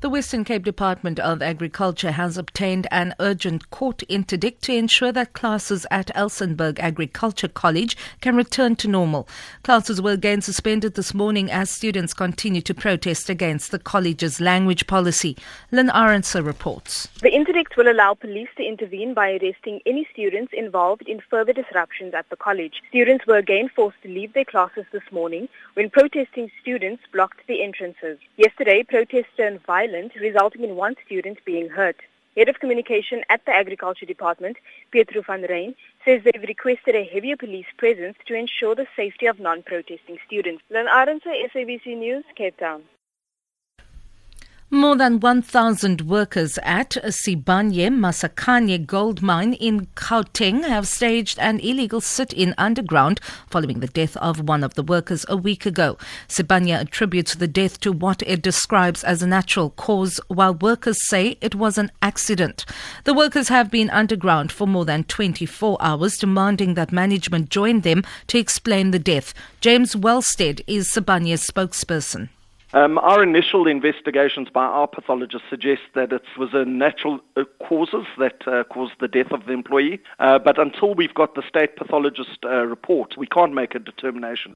The Western Cape Department of Agriculture has obtained an urgent court interdict to ensure that classes at Elsenburg Agriculture College can return to normal. Classes were again suspended this morning as students continue to protest against the college's language policy. Lynn Aronson reports. The interdict will allow police to intervene by arresting any students involved in further disruptions at the college. Students were again forced to leave their classes this morning when protesting students blocked the entrances. Yesterday, protests turned violent violent, resulting in one student being hurt. Head of Communication at the Agriculture Department, Petro van Rhyn, says they've requested a heavier police presence to ensure the safety of non-protesting students. Len Arendse, SABC News, Cape Town. More than 1,000 workers at Sibanye Masakanye gold mine in Gauteng have staged an illegal sit-in underground following the death of one of the workers a week ago. Sibanye attributes the death to what it describes as a natural cause, while workers say it was an accident. The workers have been underground for more than 24 hours, demanding that management join them to explain the death. James Wellsted is Sibanye's spokesperson. Um, our initial investigations by our pathologist suggest that it was a natural uh, causes that uh, caused the death of the employee, uh, but until we've got the state pathologist uh, report, we can't make a determination.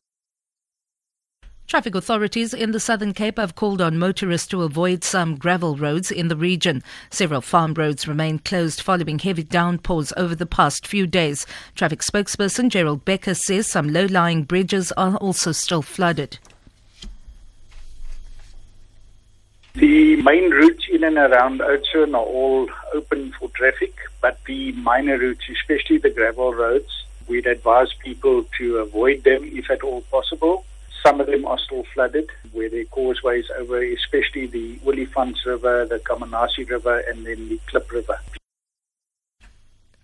Traffic authorities in the Southern Cape have called on motorists to avoid some gravel roads in the region. Several farm roads remain closed following heavy downpours over the past few days. Traffic spokesperson Gerald Becker says some low-lying bridges are also still flooded. The main routes in and around Oudtshoorn are all open for traffic, but the minor routes, especially the gravel roads, we'd advise people to avoid them if at all possible. Some of them are still flooded, where there are causeways over, especially the Olifants River, the Kammanassie River, and then the Klip River.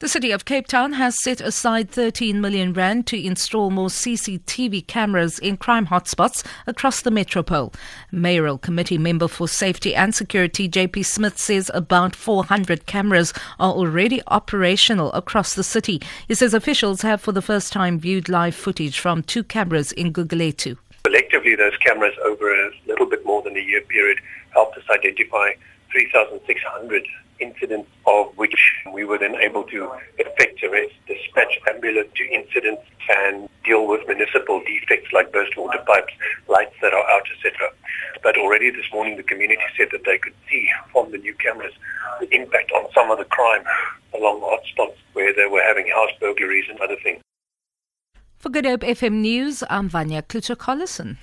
The city of Cape Town has set aside 13 million rand to install more CCTV cameras in crime hotspots across the metropole. Mayoral Committee member for Safety and Security JP Smith says about 400 cameras are already operational across the city. He says officials have for the first time viewed live footage from two cameras in Gugulethu. Collectively, those cameras over a little bit more than a year period helped us identify 3,600 incidents of which we were then able to effect arrest, dispatch ambulance to incidents and deal with municipal defects like burst water pipes, lights that are out, etc. But already this morning the community said that they could see from the new cameras the impact on some of the crime along hotspots where they were having house burglaries and other things. For Good Hope FM News, I'm Vanya Klucher-Collison.